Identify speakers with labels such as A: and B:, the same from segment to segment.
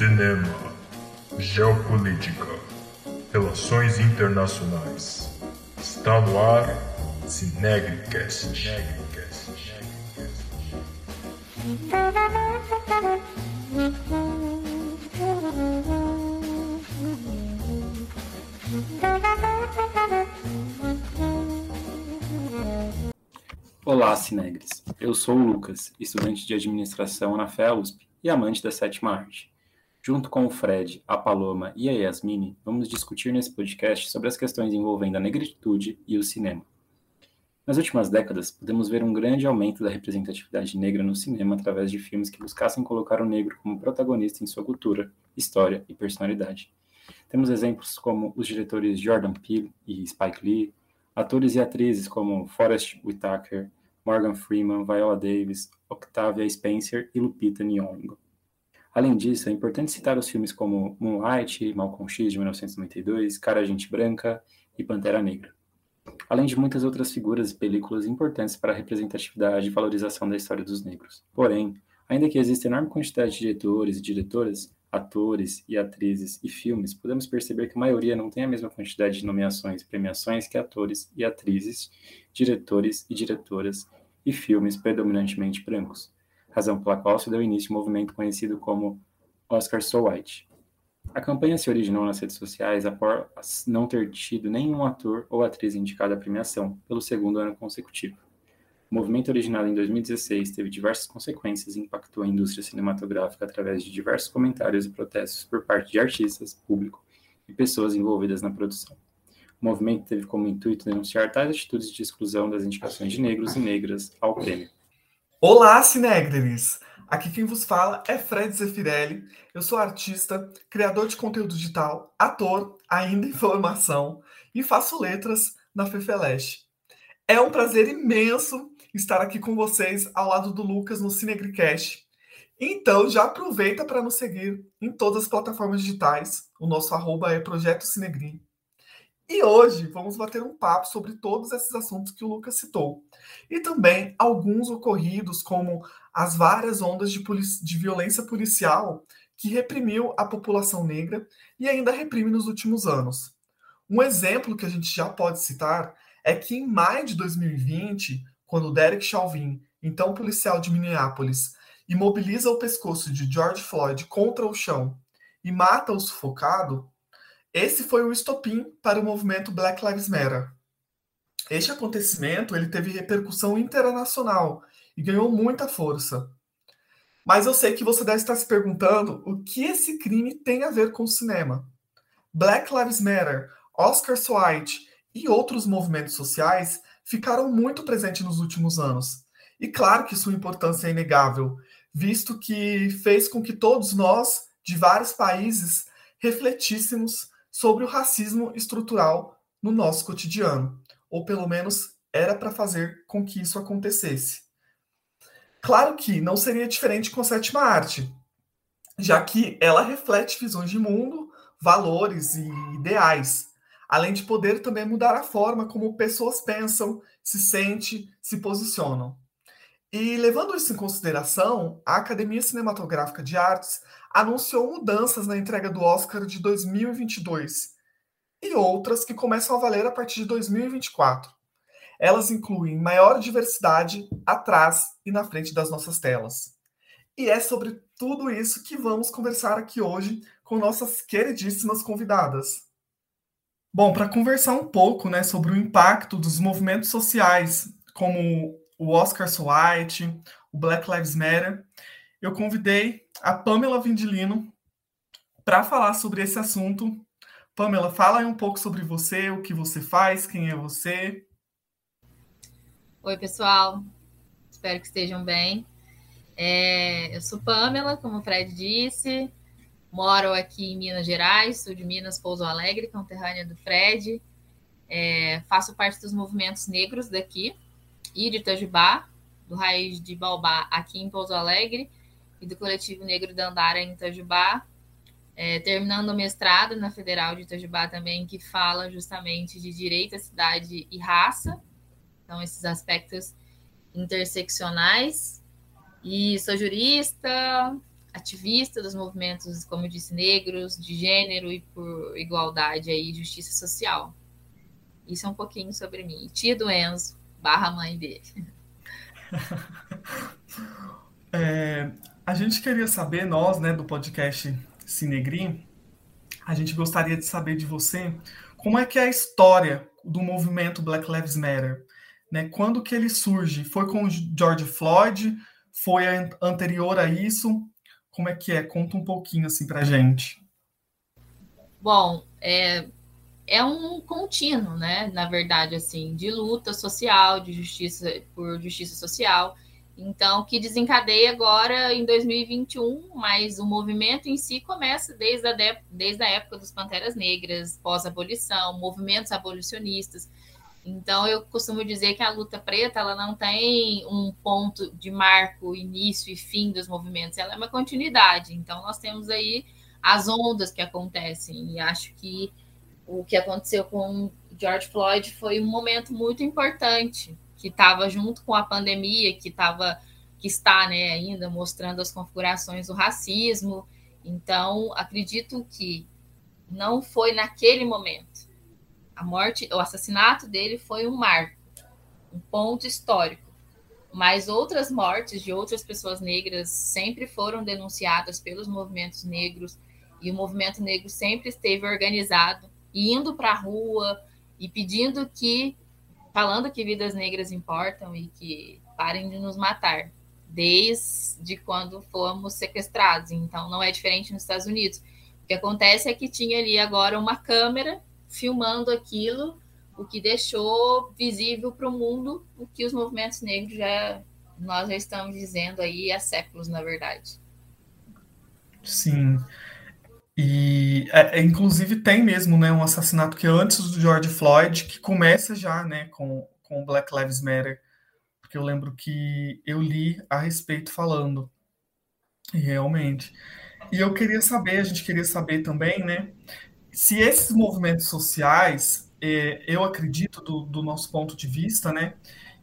A: cinema, geopolítica, relações internacionais. Está no ar Cinegricast.
B: Olá, Cinegres. Eu sou o Lucas, estudante de administração na FEA-USP e amante da sétima arte. Junto com o Fred, a Paloma e a Yasmine, vamos discutir nesse podcast sobre as questões envolvendo a negritude e o cinema. Nas últimas décadas, podemos ver um grande aumento da representatividade negra no cinema através de filmes que buscassem colocar o negro como protagonista em sua cultura, história e personalidade. Temos exemplos como os diretores Jordan Peele e Spike Lee, atores e atrizes como Forrest Whitaker, Morgan Freeman, Viola Davis, Octavia Spencer e Lupita Nyong'o. Além disso, é importante citar os filmes como Moonlight, Malcolm X de 1992, Cara Gente Branca e Pantera Negra. Além de muitas outras figuras e películas importantes para a representatividade e valorização da história dos negros. Porém, ainda que exista enorme quantidade de diretores e diretoras, atores e atrizes e filmes, podemos perceber que a maioria não tem a mesma quantidade de nomeações e premiações que atores e atrizes, diretores e diretoras e filmes predominantemente brancos, razão pela qual se deu início ao movimento conhecido como Oscar So White. A campanha se originou nas redes sociais após não ter tido nenhum ator ou atriz indicado à premiação pelo segundo ano consecutivo. O movimento originado em 2016 teve diversas consequências e impactou a indústria cinematográfica através de diversos comentários e protestos por parte de artistas, público e pessoas envolvidas na produção. O movimento teve como intuito denunciar tais atitudes de exclusão das indicações de negros e negras ao prêmio.
C: Olá, Cinegres! Aqui quem vos fala é Fred Zeffirelli. Eu sou artista, criador de conteúdo digital, ator, ainda em formação, e faço letras na Fefeleste. É um prazer imenso estar aqui com vocês ao lado do Lucas no Cinegricast. Então já aproveita para nos seguir em todas as plataformas digitais. O nosso arroba é Projeto Cinegri. E hoje vamos bater um papo sobre todos esses assuntos que o Lucas citou. E também alguns ocorridos, como as várias ondas de, de violência policial que reprimiu a população negra e ainda reprime nos últimos anos. Um exemplo que a gente já pode citar é que em maio de 2020 quando Derek Chauvin, então policial de Minneapolis, imobiliza o pescoço de George Floyd contra o chão e mata o sufocado, esse foi o estopim para o movimento Black Lives Matter. Este acontecimento ele teve repercussão internacional e ganhou muita força. Mas eu sei que você deve estar se perguntando o que esse crime tem a ver com o cinema. Black Lives Matter, Oscar White e outros movimentos sociais ficaram muito presentes nos últimos anos. E claro que sua importância é inegável, visto que fez com que todos nós, de vários países, refletíssemos sobre o racismo estrutural no nosso cotidiano, ou pelo menos era para fazer com que isso acontecesse. Claro que não seria diferente com a sétima arte, já que ela reflete visões de mundo, valores e ideais, além de poder também mudar a forma como pessoas pensam, se sentem, se posicionam. E levando isso em consideração, a Academia Cinematográfica de Artes anunciou mudanças na entrega do Oscar de 2022 e outras que começam a valer a partir de 2024. Elas incluem maior diversidade atrás e na frente das nossas telas. E é sobre tudo isso que vamos conversar aqui hoje com nossas queridíssimas convidadas. Bom, para conversar um pouco né, sobre o impacto dos movimentos sociais, como o Oscar So White, o Black Lives Matter, eu convidei a Pamela Vindilino para falar sobre esse assunto. Pamela, fala aí um pouco sobre você, o que você faz, quem é você.
D: Oi, pessoal. Espero que estejam bem. É, eu sou Pamela, como o Fred disse, Moro aqui em Minas Gerais, sou de Minas, Pouso Alegre, conterrânea do Fred. É, faço parte dos movimentos negros daqui e de Itajubá, do Raiz de Baobá aqui em Pouso Alegre e do Coletivo Negro da Andara em Itajubá. É, terminando o mestrado na Federal de Itajubá também, que fala justamente de direito à cidade e raça. Então, esses aspectos interseccionais. E sou jurista, ativista dos movimentos, como eu disse, negros, de gênero e por igualdade e justiça social. Isso é um pouquinho sobre mim. Tia do Enzo, barra mãe dele.
C: É, a gente queria saber, nós, né, do podcast Cinegrim, a gente gostaria de saber de você como é que é a história do movimento Black Lives Matter. Né? Quando que ele surge? Foi com George Floyd? Foi anterior a isso? Como é que é? Conta um pouquinho assim para gente.
D: Bom, é, é um contínuo, né? Na verdade, assim, de luta social, de justiça por justiça social. Então, que desencadeia agora em 2021, mas o movimento em si começa desde a, de, desde a época dos Panteras Negras, pós-abolição, movimentos abolicionistas. Então, eu costumo dizer que a luta preta ela não tem um ponto de marco, início e fim dos movimentos, ela é uma continuidade. Então, nós temos aí as ondas que acontecem, e acho que o que aconteceu com George Floyd foi um momento muito importante, que estava junto com a pandemia, que estava que está né, ainda mostrando as configurações do racismo. Então, acredito que não foi naquele momento a morte, o assassinato dele foi um marco, um ponto histórico. Mas outras mortes de outras pessoas negras sempre foram denunciadas pelos movimentos negros e o movimento negro sempre esteve organizado, indo para a rua e pedindo que, falando que vidas negras importam e que parem de nos matar, desde quando fomos sequestrados. Então não é diferente nos Estados Unidos. O que acontece é que tinha ali agora uma câmera filmando aquilo, o que deixou visível para o mundo o que os movimentos negros já nós já estamos dizendo aí há séculos, na verdade.
C: Sim. E é, é, inclusive tem mesmo né, um assassinato que é antes do George Floyd, que começa já né, com, com Black Lives Matter, porque eu lembro que eu li a respeito falando. Realmente. E eu queria saber, a gente queria saber também, né? se esses movimentos sociais, é, eu acredito, do, do, nosso ponto de vista, né,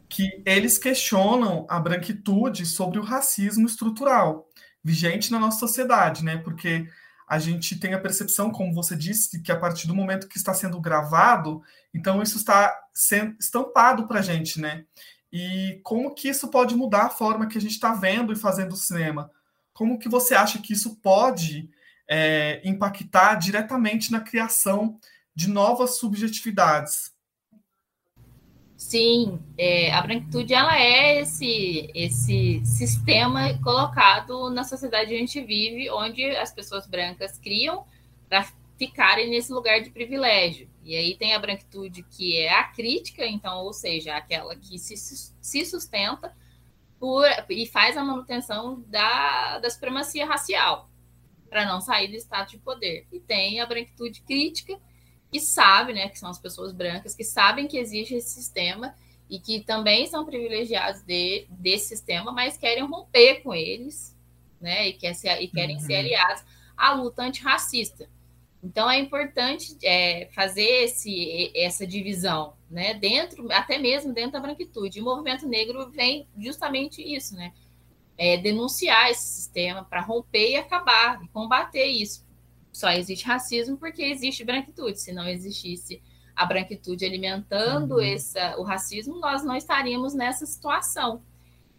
C: que eles questionam a branquitude sobre o racismo estrutural vigente na nossa sociedade, né, porque a gente tem a percepção, como você disse, que a partir do momento que está sendo gravado, então isso está sendo estampado para a gente, né? E como que isso pode mudar a forma que a gente está vendo e fazendo o cinema? Como que você acha que isso pode é, impactar diretamente na criação de novas subjetividades.
D: Sim, é, a branquitude ela é esse, esse sistema colocado na sociedade que a gente vive, onde as pessoas brancas criam para ficarem nesse lugar de privilégio. E aí tem a branquitude que é a crítica, então, ou seja, aquela que se, se sustenta por, e faz a manutenção da, da supremacia racial para não sair do status de poder. E tem a branquitude crítica, que sabe, né, que são as pessoas brancas, que sabem que existe esse sistema e que também são privilegiados de, desse sistema, mas querem romper com eles, né, e, quer ser, e querem uhum. ser aliados à luta antirracista. Então é importante é, fazer esse, essa divisão, né, dentro, até mesmo dentro da branquitude. E o movimento negro vem justamente isso, né, é, denunciar esse sistema para romper e acabar, combater isso. Só existe racismo porque existe branquitude. Se não existisse a branquitude alimentando uhum. essa, o racismo, nós não estaríamos nessa situação.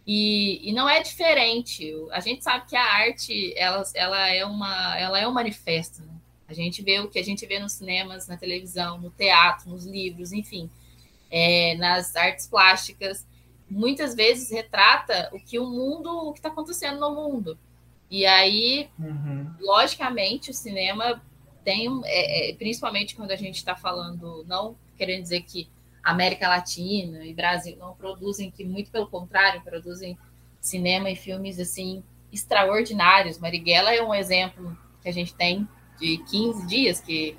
D: E, e, não é diferente. A gente sabe que a arte ela, ela, é, uma, ela é um manifesto. Né? A gente vê o que a gente vê nos cinemas, na televisão, no teatro, nos livros, enfim, é, nas artes plásticas muitas vezes retrata o que o mundo, o que está acontecendo no mundo. E aí, uhum. logicamente, o cinema tem, é, é, principalmente quando a gente está falando, não querendo dizer que América Latina e Brasil não produzem, que muito pelo contrário, produzem cinema e filmes assim extraordinários. Marighella é um exemplo que a gente tem de 15 dias que,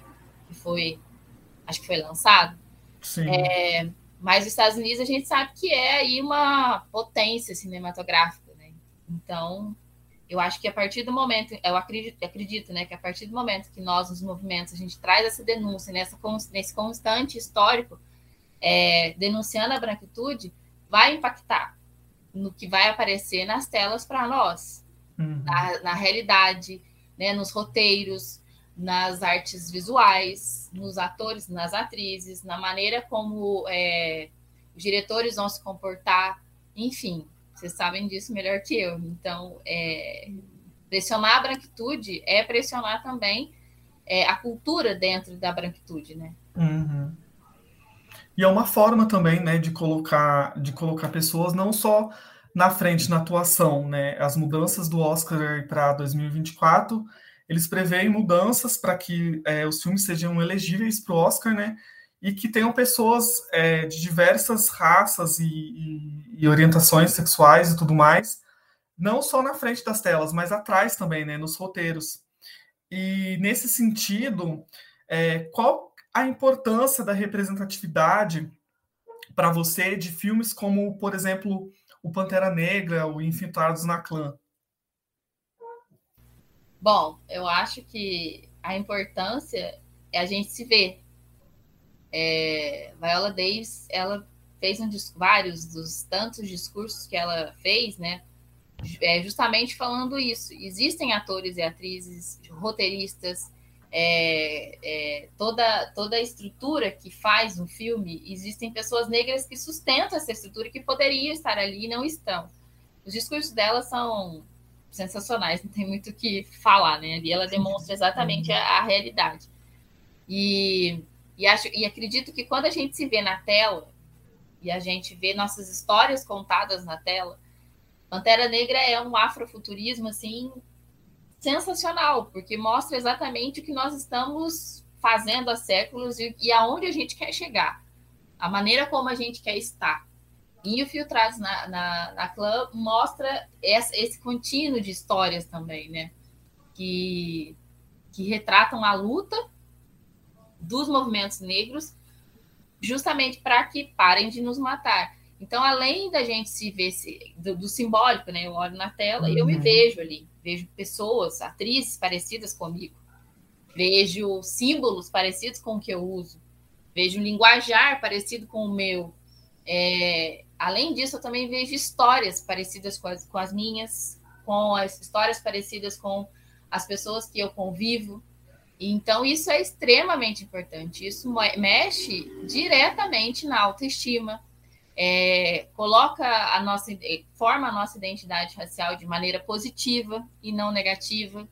D: que foi, acho que foi lançado. Sim. É, mas os Estados Unidos a gente sabe que é aí uma potência cinematográfica, né? Então, eu acho que a partir do momento, eu acredito, acredito, né, que a partir do momento que nós nos movimentos a gente traz essa denúncia nessa nesse constante histórico, é, denunciando a branquitude, vai impactar no que vai aparecer nas telas para nós. uhum. na, na, realidade, né, nos roteiros, nas artes visuais, nos atores, nas atrizes, na maneira como é, os diretores vão se comportar, enfim, vocês sabem disso melhor que eu. Então, é, pressionar a branquitude é pressionar também é, a cultura dentro da branquitude, né?
C: Uhum. E é uma forma também, né, de colocar, de colocar pessoas não só na frente na atuação, né? As mudanças do Oscar para 2024, eles preveem mudanças para que é, os filmes sejam elegíveis para o Oscar, né? E que tenham pessoas é, de diversas raças e, e, e, orientações sexuais e tudo mais, não só na frente das telas, mas atrás também, né? Nos roteiros. E nesse sentido, é, qual a importância da representatividade para você de filmes como, por exemplo, o Pantera Negra, o Infiltrados na Clã?
D: Bom, eu acho que a importância é a gente se ver. É, Viola Davis, ela fez um, vários dos tantos discursos que ela fez, né? É, justamente falando isso. Existem atores e atrizes, roteiristas, é, é, toda, toda a estrutura que faz um filme, existem pessoas negras que sustentam essa estrutura que poderiam estar ali e não estão. Os discursos dela são sensacionais, não tem muito o que falar, né? Ali ela demonstra exatamente a, a realidade. E, e, acho, e acredito que quando a gente se vê na tela e a gente vê nossas histórias contadas na tela, Pantera Negra é um afrofuturismo assim sensacional, porque mostra exatamente o que nós estamos fazendo há séculos e, e aonde a gente quer chegar, a maneira como a gente quer estar. E o Filtrados na, na, na Clã mostra esse, contínuo de histórias também, né? Que, que retratam a luta dos movimentos negros justamente para que parem de nos matar. Então, além da gente se ver se, do, do, simbólico, né? Eu olho na tela e eu me uhum. vejo ali vejo pessoas, atrizes parecidas comigo, vejo símbolos parecidos com o que eu uso, vejo um linguajar parecido com o meu. É, além disso, eu também vejo histórias parecidas com as, com as minhas, com as histórias parecidas com as pessoas que eu convivo. Então, isso é extremamente importante. Isso mexe diretamente na autoestima, é, coloca a nossa, forma a nossa identidade racial de maneira positiva e não negativa.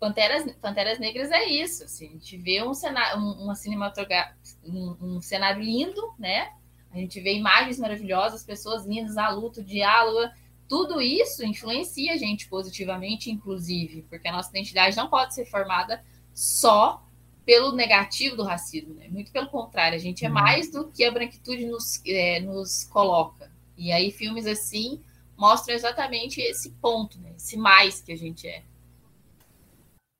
D: Panteras, Panteras Negras é isso. Assim, a gente vê um cenário, um, uma cinematografia, um, um, cenário lindo, né? A gente vê imagens maravilhosas, pessoas lindas, a luta, o diálogo. Tudo isso influencia a gente positivamente, inclusive, porque a nossa identidade não pode ser formada só pelo negativo do racismo, né? Muito pelo contrário, a gente é uhum. mais do que a branquitude nos, é, nos coloca. E aí filmes assim mostram exatamente esse ponto, né? esse mais que a gente é.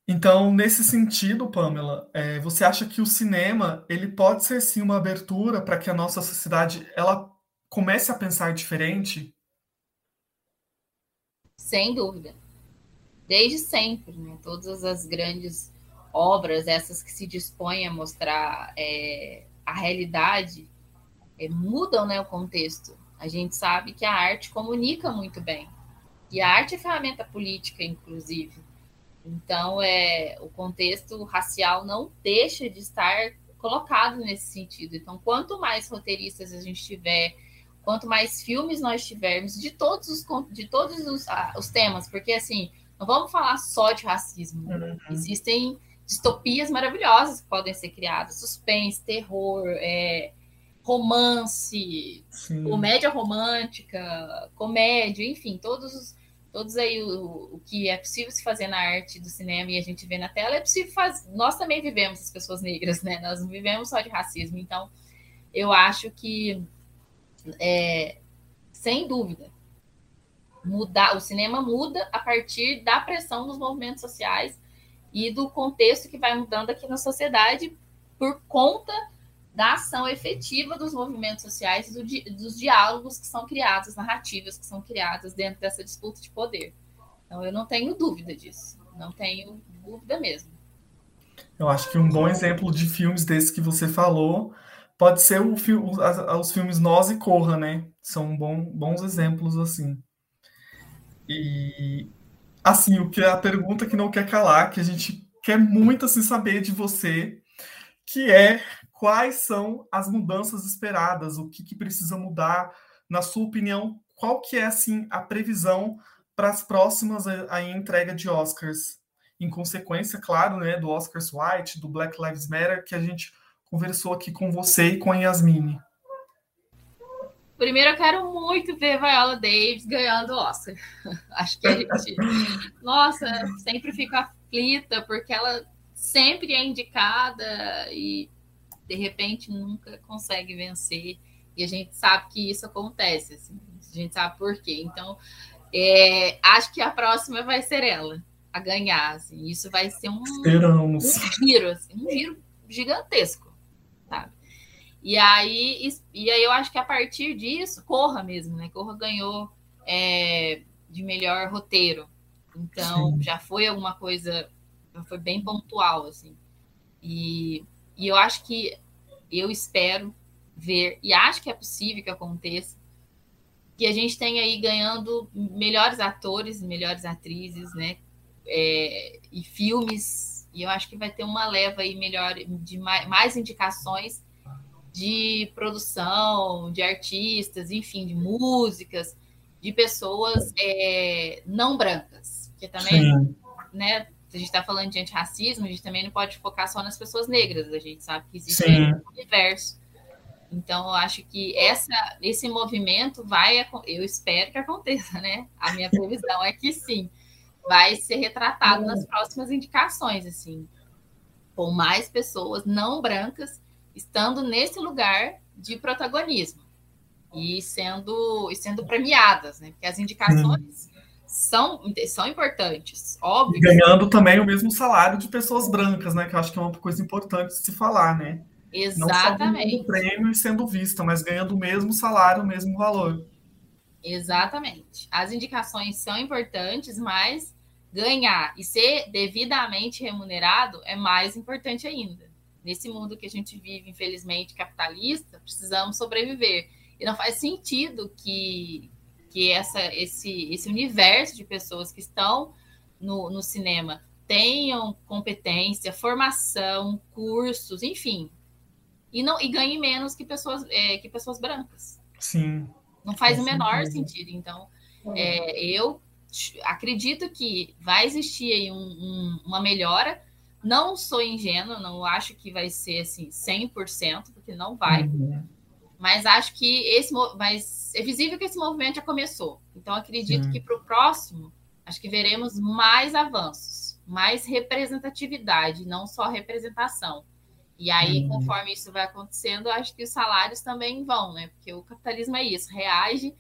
C: Então, nesse sentido, Pamela, é, você acha que o cinema ele pode ser sim uma abertura para que a nossa sociedade ela comece a pensar diferente?
D: Sem dúvida. Desde sempre, né? Todas as grandes obras, essas que se dispõem a mostrar é, a realidade, é, mudam né, o contexto. A gente sabe que a arte comunica muito bem. E a arte é ferramenta política, inclusive. Então, é, o contexto racial não deixa de estar colocado nesse sentido. Então, quanto mais roteiristas a gente tiver, quanto mais filmes nós tivermos de todos os, de todos os, ah, os temas, porque assim, não vamos falar só de racismo. Uhum. Existem distopias maravilhosas que podem ser criadas, suspense, terror, é, romance, Sim. comédia romântica, comédia, enfim, todos os, todos aí o, o que é possível se fazer na arte do cinema e a gente vê na tela é possível fazer. Nós também vivemos as pessoas negras, né? Nós não vivemos só de racismo, então eu acho que é, sem dúvida mudar o cinema muda a partir da pressão dos movimentos sociais e do contexto que vai mudando aqui na sociedade por conta da ação efetiva dos movimentos sociais e do, dos diálogos que são criados, narrativas que são criadas dentro dessa disputa de poder. Então, eu não tenho dúvida disso, não tenho dúvida mesmo.
C: Eu acho que um bom exemplo de filmes desses que você falou pode ser o, os filmes Nós e Corra, né? São bom, bons exemplos assim. E assim, o que é a pergunta que não quer calar, que a gente quer muito assim saber de você, que é quais são as mudanças esperadas, o que, que precisa mudar, na sua opinião, qual que é assim a previsão para as próximas a, a, entrega de Oscars? Em consequência, claro, né, do Oscars White, do Black Lives Matter, que a gente conversou aqui com você e com a Yasmine.
D: Primeiro, eu quero muito ver Viola Davis ganhando o Oscar. Acho que a gente. Nossa, sempre fico aflita, porque ela sempre é indicada e de repente nunca consegue vencer. E a gente sabe que isso acontece, assim, a gente sabe por quê. Então, é, acho que a próxima vai ser ela a ganhar. Assim. Isso vai ser um,
C: um
D: giro, assim, um giro gigantesco. E aí, e aí eu acho que a partir disso, Corra mesmo, né? Corra ganhou é, de melhor roteiro. Então, Sim. já foi alguma coisa, foi bem pontual, assim. E, e eu acho que eu espero ver, e acho que é possível que aconteça, que a gente tenha aí ganhando melhores atores, melhores atrizes, né? É, e filmes, e eu acho que vai ter uma leva aí melhor de mais, mais indicações de produção, de artistas, enfim, de músicas, de pessoas é, não brancas, porque também, Sim. né? Se a gente está falando de antirracismo, a gente também não pode focar só nas pessoas negras, a gente sabe que existe um universo então, eu acho que essa, esse movimento vai, eu espero que aconteça, né? A minha previsão é que sim, vai ser retratado nas próximas indicações, assim, com mais pessoas não brancas estando nesse lugar de protagonismo e sendo, e sendo premiadas, né? Porque as indicações hum. são, são importantes, óbvio. E
C: ganhando também o mesmo salário de pessoas brancas, né? Que eu acho que é uma coisa importante de se falar, né?
D: Exatamente.
C: Não só prêmio e sendo vista, mas ganhando o mesmo salário, o mesmo valor.
D: Exatamente. As indicações são importantes, mas ganhar e ser devidamente remunerado é mais importante ainda. Nesse mundo que a gente vive, infelizmente, capitalista, precisamos sobreviver. E não faz sentido que, que essa, esse, esse universo de pessoas que estão no, no cinema tenham competência, formação, cursos, enfim, e não e ganhe menos que pessoas é, que pessoas brancas.
C: Sim.
D: Não faz o menor sentido. Então, é, eu acredito que vai existir aí um, um, uma melhora. Não sou ingênua, não acho que vai ser assim 100%, porque não vai. Uhum. Mas acho que esse mas é visível que esse movimento já começou. Então acredito que para o próximo, acho que veremos mais avanços, mais representatividade, não só representação. E aí, uhum. conforme isso vai acontecendo, acho que os salários também vão, né? Porque o capitalismo é isso, reage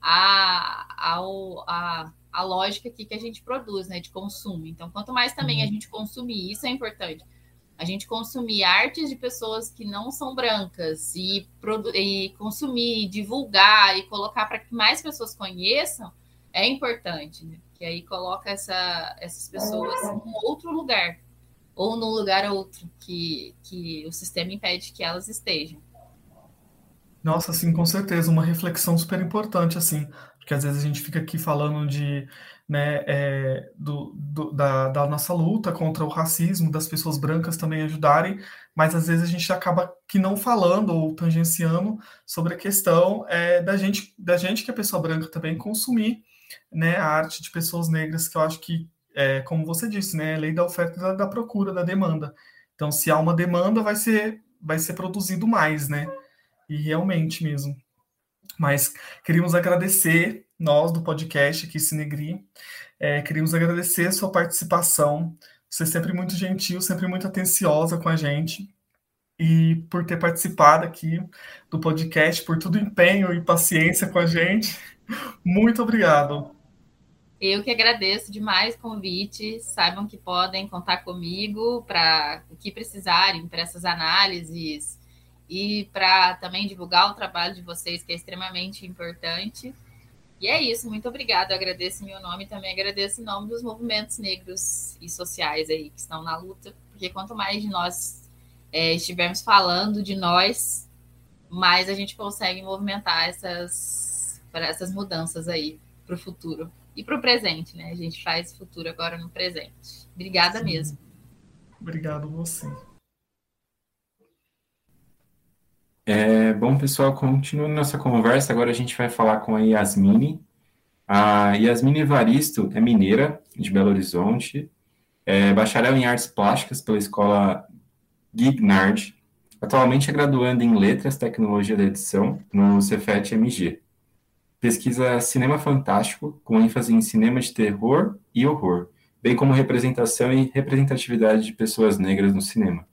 D: à, ao, à, à lógica aqui que a gente produz, né? De consumo. Então, quanto mais também a uhum. gente consumir, isso é importante. A gente consumir artes de pessoas que não são brancas e, e consumir, divulgar e colocar para que mais pessoas conheçam é importante, né? Que aí coloca essa, essas pessoas em um outro lugar ou num lugar outro que, que o sistema impede que elas estejam.
C: Nossa, sim, com certeza, uma reflexão super importante, assim, porque às vezes a gente fica aqui falando de, né, é, do, do, da, da nossa luta contra o racismo, das pessoas brancas também ajudarem, mas às vezes a gente acaba que não falando ou tangenciando sobre a questão é, da gente, da gente que é pessoa branca também consumir, né, a arte de pessoas negras, que eu acho que é, como você disse, né, lei da oferta da, da, procura, da demanda. Então, se há uma demanda, vai ser, vai ser produzido mais, né? E realmente mesmo. Mas queríamos agradecer, nós do podcast aqui, Cinegri, é, queríamos agradecer a sua participação. Você é sempre muito gentil, sempre muito atenciosa com a gente. E por ter participado aqui do podcast, por todo o empenho e paciência com a gente. Muito obrigado.
D: Eu que agradeço demais o convite. Saibam que podem contar comigo para o que precisarem, para essas análises e para também divulgar o trabalho de vocês, que é extremamente importante. E é isso, muito obrigada. Agradeço em meu nome e também agradeço em nome dos movimentos negros e sociais aí que estão na luta, porque quanto mais de nós é, estivermos falando de nós, mais a gente consegue movimentar essas, essas mudanças aí para o futuro. e para o presente, né? A gente faz futuro agora no presente. Obrigada Sim. mesmo.
C: Obrigado você.
E: É, bom, pessoal, continuando nossa conversa, agora a gente vai falar com a Yasmine. A Yasmine Evaristo é mineira, de Belo Horizonte, é bacharel em artes plásticas pela escola Gignard. Atualmente é graduando em Letras, Tecnologia da Edição no Cefet MG. Pesquisa cinema fantástico, com ênfase em cinema de terror e horror, bem como representação e representatividade de pessoas negras no cinema.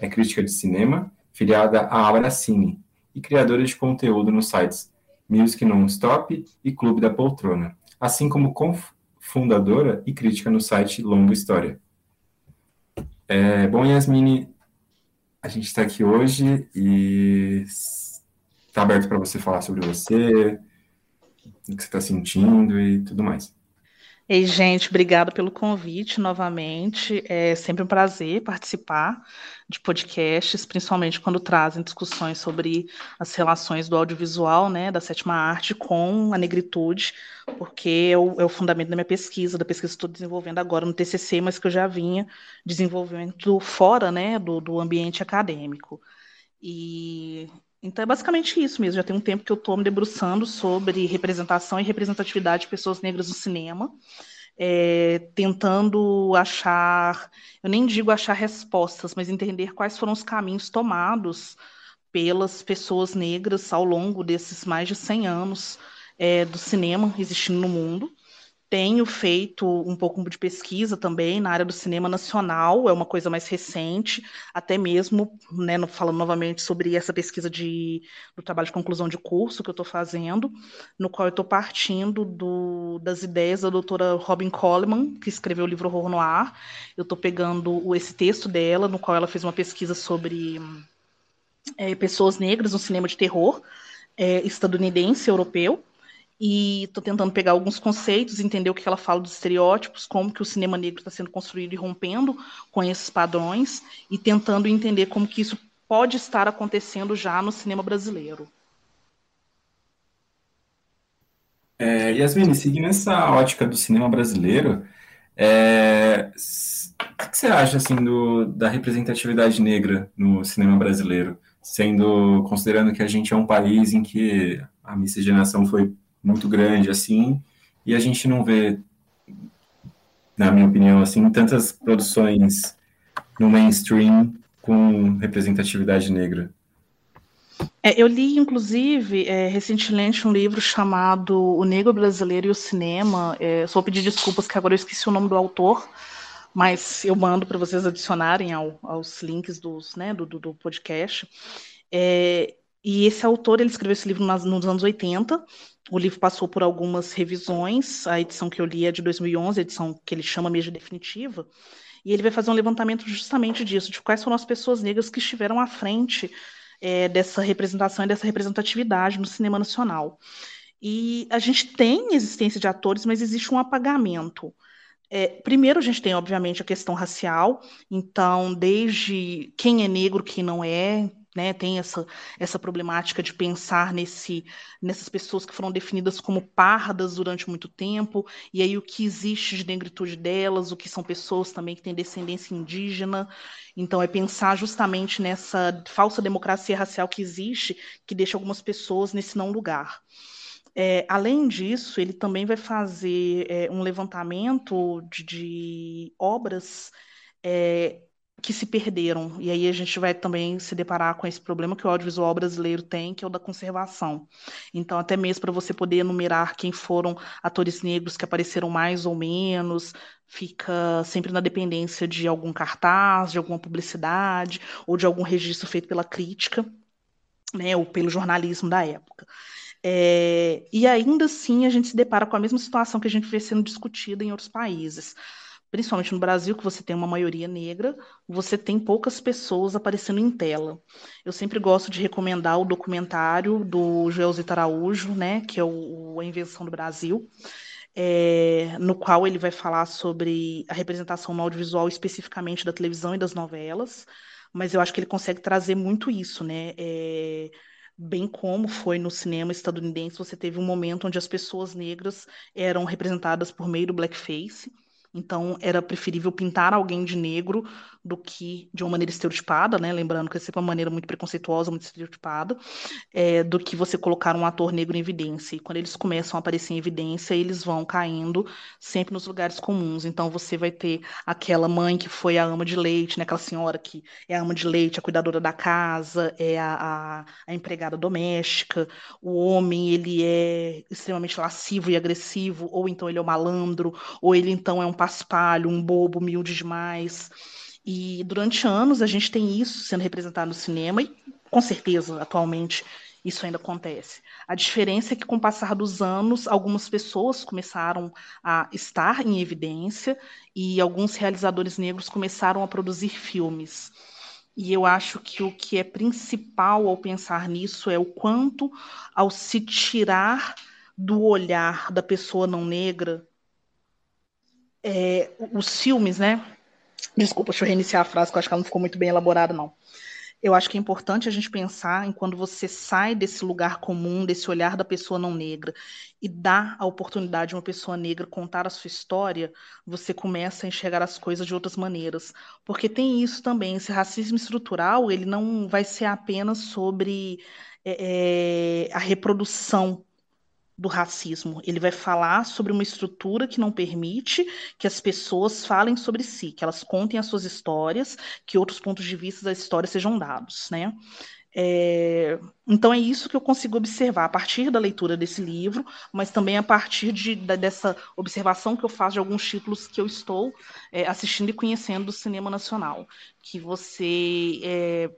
E: É crítica de cinema, filiada à Abracine, e criadora de conteúdo nos sites Music Non-Stop e Clube da Poltrona, assim como fundadora e crítica no site Longa História. É, bom, Yasmine, a gente está aqui hoje e está aberto para você falar sobre você, o que você está sentindo e tudo mais.
F: Ei, gente, obrigada pelo convite novamente. É sempre um prazer participar de podcasts, principalmente quando trazem discussões sobre as relações do audiovisual, né, da sétima arte com a negritude, porque é o, é o fundamento da minha pesquisa, da pesquisa que estou desenvolvendo agora no TCC, mas que eu já vinha desenvolvendo fora, né, do, do ambiente acadêmico. E então é basicamente isso mesmo. Já tem um tempo que eu estou me debruçando sobre representação e representatividade de pessoas negras no cinema, é, tentando achar, eu nem digo achar respostas, mas entender quais foram os caminhos tomados pelas pessoas negras ao longo desses mais de 100 anos é, do cinema existindo no mundo. Tenho feito um pouco de pesquisa também na área do cinema nacional, é uma coisa mais recente, até mesmo, né, falando novamente sobre essa pesquisa de, do trabalho de conclusão de curso que eu estou fazendo, no qual eu estou partindo do, das ideias da doutora Robin Coleman, que escreveu o livro Horror no Ar. Eu estou pegando esse texto dela, no qual ela fez uma pesquisa sobre é, pessoas negras no cinema de terror é, estadunidense, europeu e estou tentando pegar alguns conceitos, entender o que ela fala dos estereótipos, como que o cinema negro está sendo construído e rompendo com esses padrões, e tentando entender como que isso pode estar acontecendo já no cinema brasileiro.
E: É, Yasmin, seguindo essa ótica do cinema brasileiro, é, o que você acha assim do, da representatividade negra no cinema brasileiro, sendo considerando que a gente é um país em que a miscigenação foi muito grande assim, e a gente não vê, na minha opinião, assim, tantas produções no mainstream com representatividade negra.
F: É, eu li, inclusive, é, recentemente um livro chamado O Negro Brasileiro e o Cinema. É, só pedir desculpas que agora eu esqueci o nome do autor, mas eu mando para vocês adicionarem ao, aos links dos, né, do, do, podcast. É, e esse autor ele escreveu esse livro nas, nos anos 80 o livro passou por algumas revisões, a edição que eu li é de 2011, a edição que ele chama mesmo de definitiva, e ele vai fazer um levantamento justamente disso, de quais foram as pessoas negras que estiveram à frente é, dessa representação e dessa representatividade no cinema nacional. E a gente tem existência de atores, mas existe um apagamento. É, primeiro, a gente tem, obviamente, a questão racial, então, desde quem é negro, quem não é, né, tem essa, essa problemática de pensar nesse, nessas pessoas que foram definidas como pardas durante muito tempo, e aí o que existe de negritude delas, o que são pessoas também que têm descendência indígena. Então, é pensar justamente nessa falsa democracia racial que existe, que deixa algumas pessoas nesse não lugar. É, além disso, ele também vai fazer é, um levantamento de, de obras é, que se perderam. E aí a gente vai também se deparar com esse problema que o audiovisual brasileiro tem, que é o da conservação. Então, até mesmo para você poder enumerar quem foram atores negros que apareceram mais ou menos, fica sempre na dependência de algum cartaz, de alguma publicidade, ou de algum registro feito pela crítica, né, ou pelo jornalismo da época. É, e ainda assim a gente se depara com a mesma situação que a gente vê sendo discutida em outros países principalmente no Brasil, que você tem uma maioria negra, você tem poucas pessoas aparecendo em tela. Eu sempre gosto de recomendar o documentário do Joelzito Araújo, né, que é o, A Invenção do Brasil, é, no qual ele vai falar sobre a representação no audiovisual, especificamente da televisão e das novelas, mas eu acho que ele consegue trazer muito isso, né? É, bem como foi no cinema estadunidense, você teve um momento onde as pessoas negras eram representadas por meio do blackface. Então, era preferível pintar alguém de negro do que de uma maneira estereotipada, né? Lembrando que é sempre uma maneira muito preconceituosa, muito estereotipada, é, do que você colocar um ator negro em evidência. E quando eles começam a aparecer em evidência, eles vão caindo sempre nos lugares comuns. Então você vai ter aquela mãe que foi a ama de leite, né? Aquela senhora que é a ama de leite, a cuidadora da casa, é a, a, a empregada doméstica. O homem ele é extremamente lascivo e agressivo, ou então ele é um malandro, ou ele então é um paspalho, um bobo, humilde demais. E durante anos a gente tem isso sendo representado no cinema e com certeza atualmente isso ainda acontece. A diferença é que com o passar dos anos algumas pessoas começaram a estar em evidência e alguns realizadores negros começaram a produzir filmes. E eu acho que o que é principal ao pensar nisso é o quanto, ao se tirar do olhar da pessoa não negra, é, os filmes, né? Desculpa, deixa eu reiniciar a frase, que eu acho que ela não ficou muito bem elaborada, não. Eu acho que é importante a gente pensar em quando você sai desse lugar comum, desse olhar da pessoa não negra, e dá a oportunidade de uma pessoa negra contar a sua história, você começa a enxergar as coisas de outras maneiras. Porque tem isso também, esse racismo estrutural, ele não vai ser apenas sobre é, a reprodução do racismo. Ele vai falar sobre uma estrutura que não permite que as pessoas falem sobre si, que elas contem as suas histórias, que outros pontos de vista da história sejam dados, né? É, então é isso que eu consigo observar a partir da leitura desse livro, mas também a partir de, da, dessa observação que eu faço de alguns títulos que eu estou é, assistindo e conhecendo do cinema nacional, que você é,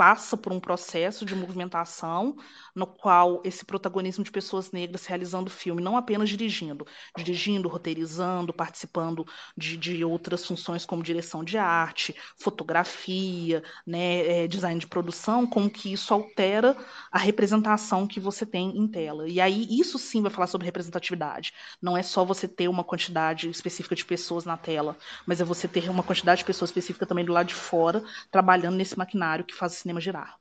F: passa por um processo de movimentação no qual esse protagonismo de pessoas negras realizando filme, não apenas dirigindo, dirigindo, roteirizando, participando de, de outras funções como direção de arte, fotografia, né, é, design de produção, como que isso altera a representação que você tem em tela. E aí isso sim vai falar sobre representatividade. Não é só você ter uma quantidade específica de pessoas na tela, mas é você ter uma quantidade de pessoas específica também do lado de fora, trabalhando nesse maquinário que faz o cinema girar.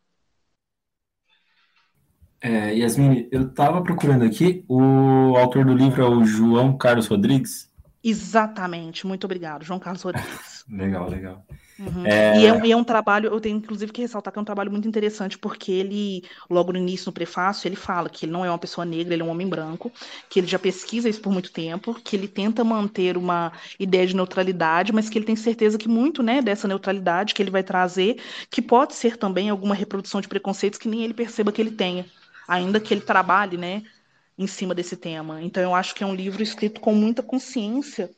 E: É, Yasmin, eu estava procurando aqui, o autor do livro é o João Carlos Rodrigues?
F: Exatamente, muito obrigado, João Carlos Rodrigues.
E: legal, legal.
F: Uhum. É... E, é, e, é, um trabalho, eu tenho inclusive que ressaltar que é um trabalho muito interessante, porque ele, logo no início, no prefácio, ele fala que ele não é uma pessoa negra, ele é um homem branco, que ele já pesquisa isso por muito tempo, que ele tenta manter uma ideia de neutralidade, mas que ele tem certeza que muito né, dessa neutralidade que ele vai trazer, que pode ser também alguma reprodução de preconceitos que nem ele perceba que ele tenha ainda que ele trabalhe, né, em cima desse tema. Então eu acho que é um livro escrito com muita consciência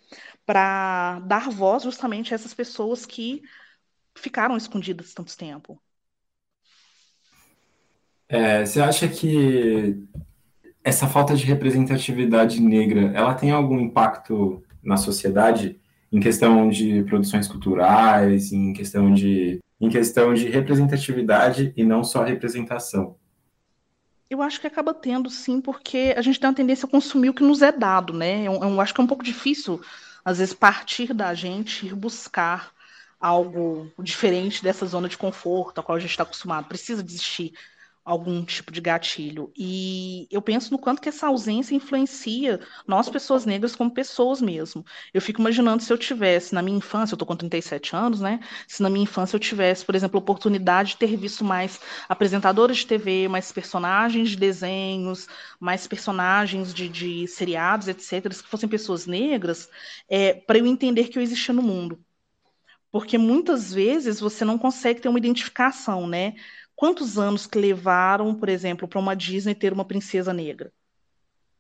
F: para dar voz justamente a essas pessoas que ficaram escondidas tanto tempo.
E: É, você acha que essa falta de representatividade negra, ela tem algum impacto na sociedade em questão de produções culturais, em questão de em questão de representatividade e não só representação?
F: Eu acho que acaba tendo, sim, porque a gente tem uma tendência a consumir o que nos é dado, né? Eu, eu acho que é um pouco difícil, às vezes, partir da gente ir buscar algo diferente dessa zona de conforto a qual a gente está acostumado. Precisa desistir algum tipo de gatilho. E eu penso no quanto que essa ausência influencia nós, pessoas negras, como pessoas mesmo. Eu fico imaginando se eu tivesse, na minha infância, eu estou com 37 anos, né? Se na minha infância eu tivesse, por exemplo, a oportunidade de ter visto mais apresentadoras de TV, mais personagens de desenhos, mais personagens de, de seriados, etc., que fossem pessoas negras, é, para eu entender que eu existia no mundo. Porque muitas vezes você não consegue ter uma identificação, né? Quantos anos que levaram, por exemplo, para uma Disney ter uma princesa negra?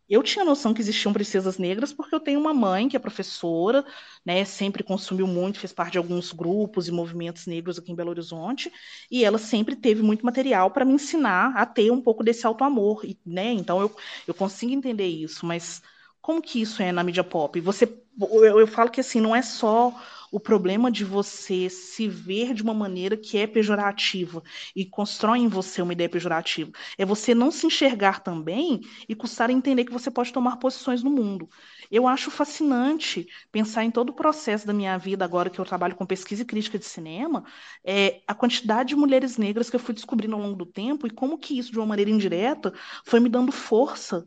F: Eu tinha noção que existiam princesas negras porque eu tenho uma mãe que é professora, né, sempre consumiu muito, fez parte de alguns grupos e movimentos negros aqui em Belo Horizonte, e ela sempre teve muito material para me ensinar a ter um pouco desse auto-amor, né? Então eu, eu consigo entender isso, mas Como que isso é na mídia pop? Você, eu, eu falo que assim, não é só o problema de você se ver de uma maneira que é pejorativa e constrói em você uma ideia pejorativa. É você não se enxergar também e custar a entender que você pode tomar posições no mundo. Eu acho fascinante pensar em todo o processo da minha vida, agora que eu trabalho com pesquisa e crítica de cinema, é, a quantidade de mulheres negras que eu fui descobrindo ao longo do tempo e como que isso, de uma maneira indireta, foi me dando força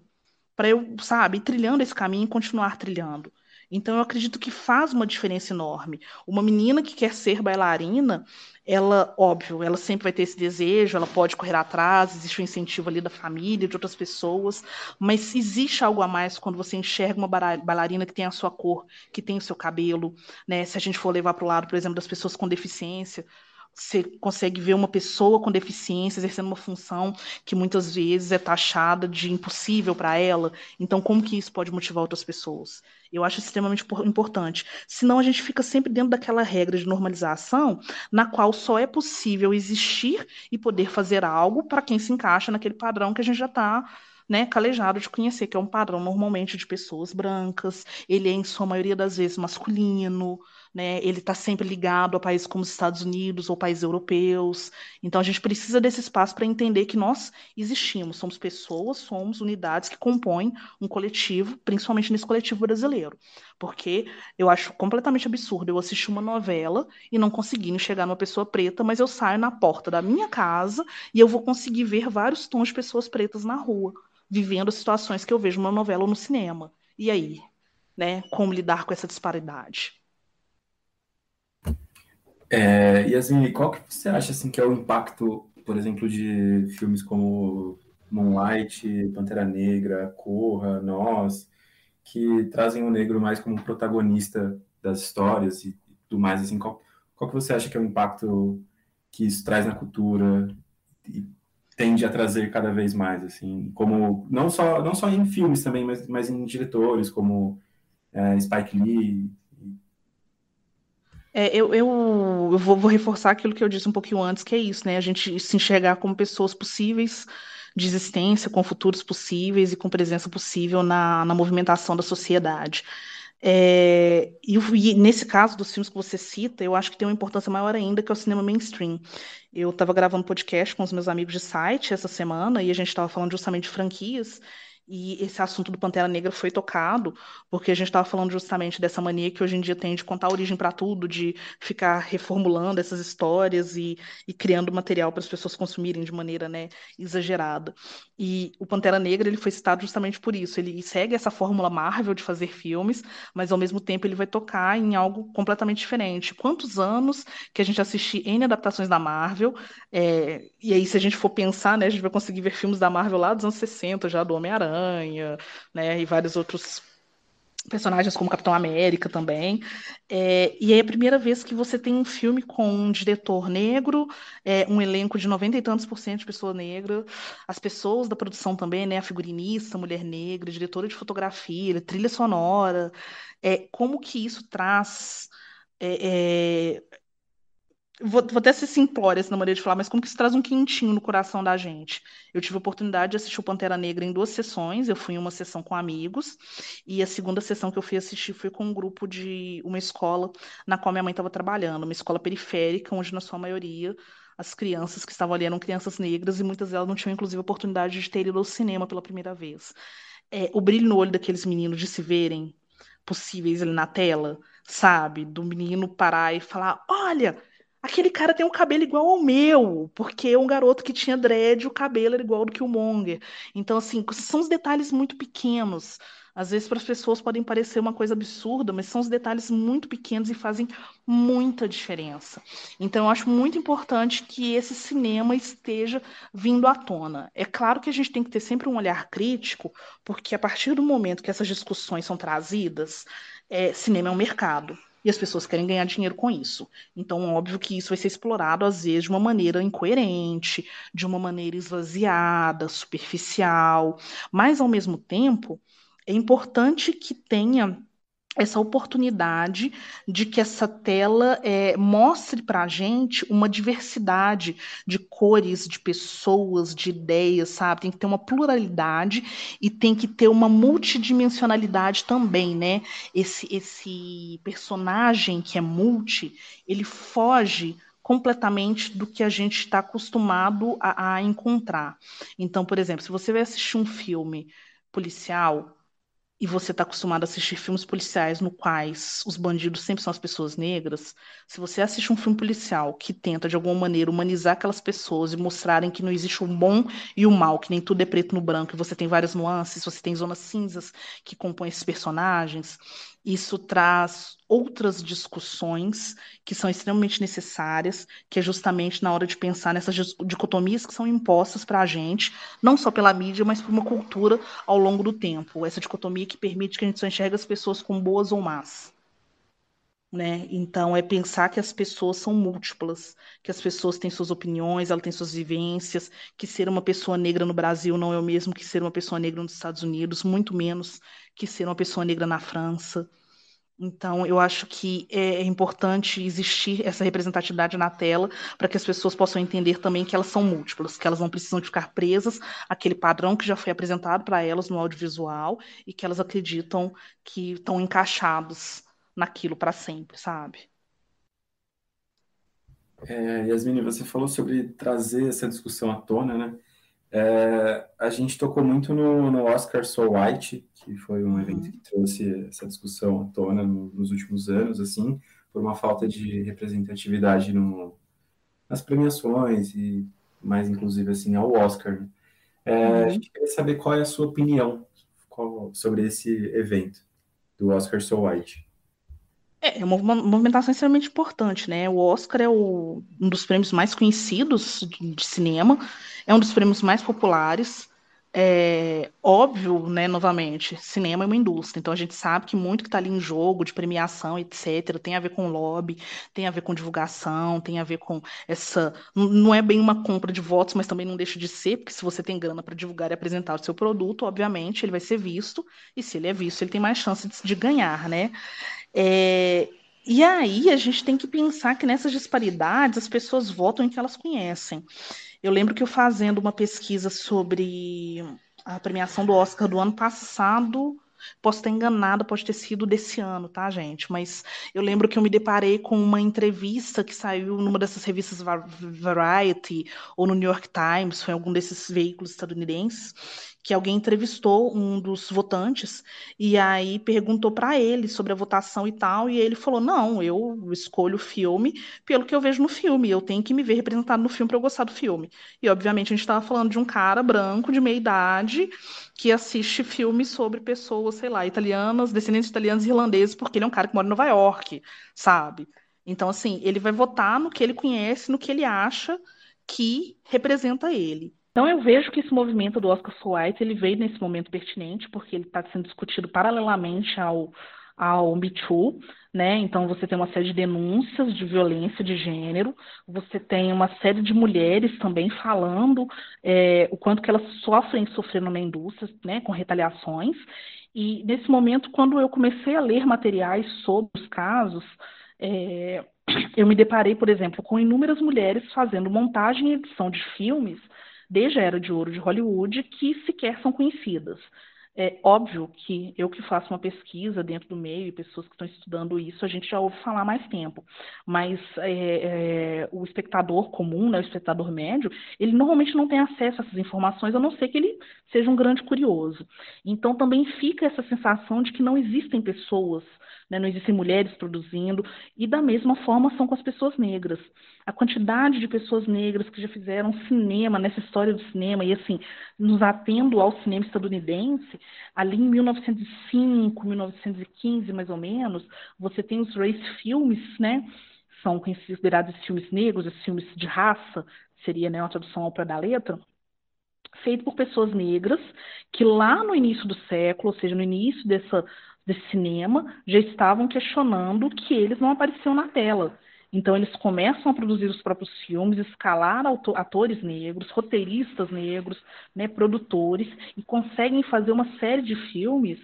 F: para eu, sabe, trilhando esse caminho e continuar trilhando. Então, eu acredito que faz uma diferença enorme. Uma menina que quer ser bailarina, ela, óbvio, ela sempre vai ter esse desejo, ela pode correr atrás, existe o um incentivo ali da família, de outras pessoas, mas existe algo a mais quando você enxerga uma bailarina que tem a sua cor, que tem o seu cabelo, né? Se a gente for levar para o lado, por exemplo, das pessoas com deficiência, você consegue ver uma pessoa com deficiência exercendo uma função que muitas vezes é taxada de impossível para ela. Então, como que isso pode motivar outras pessoas? Eu acho extremamente importante. Senão, a gente fica sempre dentro daquela regra de normalização, na qual só é possível existir e poder fazer algo para quem se encaixa naquele padrão que a gente já está né, calejado de conhecer, que é um padrão normalmente de pessoas brancas, ele é, em sua maioria das vezes, masculino, né? Ele está sempre ligado a países como os Estados Unidos ou países europeus. Então a gente precisa desse espaço para entender que nós existimos, somos pessoas, somos unidades que compõem um coletivo, principalmente nesse coletivo brasileiro. Porque eu acho completamente absurdo eu assistir uma novela e não conseguir enxergar uma pessoa preta, mas eu saio na porta da minha casa e eu vou conseguir ver vários tons de pessoas pretas na rua, vivendo situações que eu vejo numa novela ou no cinema. E aí? Né? Como lidar com essa disparidade?
E: É, Yasmin, qual que você acha assim, que é o impacto, por exemplo, de filmes como Moonlight, Pantera Negra, Corra, Nós, que trazem o negro mais como protagonista das histórias e tudo mais, assim, qual, qual que você acha que é o impacto que isso traz na cultura e tende a trazer cada vez mais, assim, como, não só, não só em filmes também, mas, mas em diretores, como é, Spike Lee,
F: é, eu, eu, eu vou, vou, reforçar aquilo que eu disse um pouquinho antes, que é isso, né? A gente se enxergar como pessoas possíveis de existência, com futuros possíveis e com presença possível na, na movimentação da sociedade. É, e, e, nesse caso dos filmes que você cita, eu acho que tem uma importância maior ainda, que é o cinema mainstream. Eu estava gravando podcast com os meus amigos de site essa semana e a gente estava falando justamente de franquias. E esse assunto do Pantera Negra foi tocado, porque a gente estava falando justamente dessa mania que hoje em dia tem de contar origem para tudo, de ficar reformulando essas histórias e, e criando material para as pessoas consumirem de maneira né, exagerada. E o Pantera Negra ele foi citado justamente por isso. Ele segue essa fórmula Marvel de fazer filmes, mas ao mesmo tempo ele vai tocar em algo completamente diferente. Quantos anos que a gente assiste em adaptações da Marvel? É, e aí, se a gente for pensar, né, a gente vai conseguir ver filmes da Marvel lá dos anos 60, já do Homem-Aranha, né, e vários outros personagens como Capitão América também. É, e é a primeira vez que você tem um filme com um diretor negro, é, um elenco de 90 e tantos por cento de pessoa negra, as pessoas da produção também, né, a figurinista, mulher negra, diretora de fotografia, trilha sonora. É, como que isso traz é, é Vou, vou até ser simplória essa maneira de falar, mas como que isso traz um quentinho no coração da gente? Eu tive a oportunidade de assistir o Pantera Negra em duas sessões. Eu fui em uma sessão com amigos, e a segunda sessão que eu fui assistir foi com um grupo de uma escola na qual minha mãe estava trabalhando, uma escola periférica, onde, na sua maioria, as crianças que estavam ali eram crianças negras, e muitas delas não tinham, inclusive, a oportunidade de ter ido ao cinema pela primeira vez. É, o brilho no olho daqueles meninos de se verem possíveis ali na tela, sabe? Do menino parar e falar: Olha aquele cara tem um cabelo igual ao meu, porque é um garoto que tinha dread, o cabelo era igual ao do Killmonger. Então, assim, são os detalhes muito pequenos. Às vezes, para as pessoas podem parecer uma coisa absurda, mas são os detalhes muito pequenos e fazem muita diferença. Então, eu acho muito importante que esse cinema esteja vindo à tona. É claro que a gente tem que ter sempre um olhar crítico, porque a partir do momento que essas discussões são trazidas, é, cinema é um mercado e as pessoas querem ganhar dinheiro com isso. Então, óbvio que isso vai ser explorado, às vezes, de uma maneira incoerente, de uma maneira esvaziada, superficial, mas, ao mesmo tempo, é importante que tenha essa oportunidade de que essa tela é, mostre para a gente uma diversidade de cores, de pessoas, de ideias, sabe? Tem que ter uma pluralidade e tem que ter uma multidimensionalidade também, né? Esse, esse personagem que é multi, ele foge completamente do que a gente está acostumado a, a encontrar. Então, por exemplo, se você vai assistir um filme policial, e você está acostumado a assistir filmes policiais no quais os bandidos sempre são as pessoas negras, se você assiste um filme policial que tenta de alguma maneira humanizar aquelas pessoas e mostrarem que não existe o bom e o mal, que nem tudo é preto no branco, e você tem várias nuances, você tem zonas cinzas que compõem esses personagens, isso traz outras discussões que são extremamente necessárias, que é justamente na hora de pensar nessas dicotomias que são impostas para a gente, não só pela mídia, mas por uma cultura ao longo do tempo. Essa dicotomia que permite que a gente só enxergue as pessoas como boas ou más. Né? Então, é pensar que as pessoas são múltiplas, que as pessoas têm suas opiniões, elas têm suas vivências, que ser uma pessoa negra no Brasil não é o mesmo que ser uma pessoa negra nos Estados Unidos, muito menos que ser uma pessoa negra na França. Então, eu acho que é importante existir essa representatividade na tela para que as pessoas possam entender também que elas são múltiplas, que elas não precisam ficar presas àquele padrão que já foi apresentado para elas no audiovisual e que elas acreditam que estão encaixados naquilo para sempre, sabe?
E: É, Yasmine, você falou sobre trazer essa discussão à tona, né? É, a gente tocou muito no, no, Oscar So White, que foi um evento que trouxe essa discussão à tona no, nos últimos anos, assim, por uma falta de representatividade no, nas premiações e mais inclusive assim ao Oscar. Né? É, uhum. A gente queria saber qual é a sua opinião qual, sobre esse evento do Oscar So White.
F: É, é uma movimentação extremamente importante, né? O Oscar é o, um dos prêmios mais conhecidos de, de cinema, é um dos prêmios mais populares. É óbvio, né, novamente, cinema é uma indústria, então a gente sabe que muito que está ali em jogo, de premiação, etc., tem a ver com lobby, tem a ver com divulgação, tem a ver com essa. Não é bem uma compra de votos, mas também não deixa de ser, porque se você tem grana para divulgar e apresentar o seu produto, obviamente ele vai ser visto, e se ele é visto, ele tem mais chance de, de ganhar, né? É, e aí a gente tem que pensar que nessas disparidades as pessoas votam em que elas conhecem. Eu lembro que eu fazendo uma pesquisa sobre a premiação do Oscar do ano passado, posso estar enganada, pode ter sido desse ano, tá, gente? Mas eu lembro que eu me deparei com uma entrevista que saiu numa dessas revistas Variety ou no New York Times, foi algum desses veículos estadunidenses, que alguém entrevistou um dos votantes e aí perguntou para ele sobre a votação e tal, e ele falou: Não, eu escolho o filme pelo que eu vejo no filme, eu tenho que me ver representado no filme para eu gostar do filme. E obviamente a gente estava falando de um cara branco de meia idade que assiste filmes sobre pessoas, sei lá, italianas, descendentes italianos e irlandeses, porque ele é um cara que mora em Nova York, sabe? Então, assim, ele vai votar no que ele conhece, no que ele acha que representa ele. Então eu vejo que esse movimento do Oscar So White ele veio nesse momento pertinente, porque ele está sendo discutido paralelamente ao, ao Me Too, né? Então você tem uma série de denúncias de violência de gênero, você tem uma série de mulheres também falando é, o quanto que elas sofrem sofrendo na indústria, né, com retaliações. E nesse momento, quando eu comecei a ler materiais sobre os casos, é, eu me deparei, por exemplo, com inúmeras mulheres fazendo montagem e edição de filmes desde a Era de Ouro de Hollywood, que sequer são conhecidas. É óbvio que eu que faço uma pesquisa dentro do meio e pessoas que estão estudando isso, a gente já ouve falar mais tempo. Mas é, é, o espectador comum, né, o espectador médio, ele normalmente não tem acesso a essas informações, a não ser que ele seja um grande curioso. Então também fica essa sensação de que não existem pessoas né? não existem mulheres produzindo, e da mesma forma são com as pessoas negras. A quantidade de pessoas negras que já fizeram cinema, nessa história do cinema, e assim, nos atendo ao cinema estadunidense, ali em 1905, 1915, mais ou menos, você tem os race filmes, né? São considerados filmes negros, os filmes de raça, seria né, uma tradução ao pé da letra, feito por pessoas negras que lá no início do século, ou seja, no início dessa, desse cinema já estavam questionando que eles não apareciam na tela. Então, eles começam a produzir os próprios filmes, escalar atores negros, roteiristas negros, né, produtores, e conseguem fazer uma série de filmes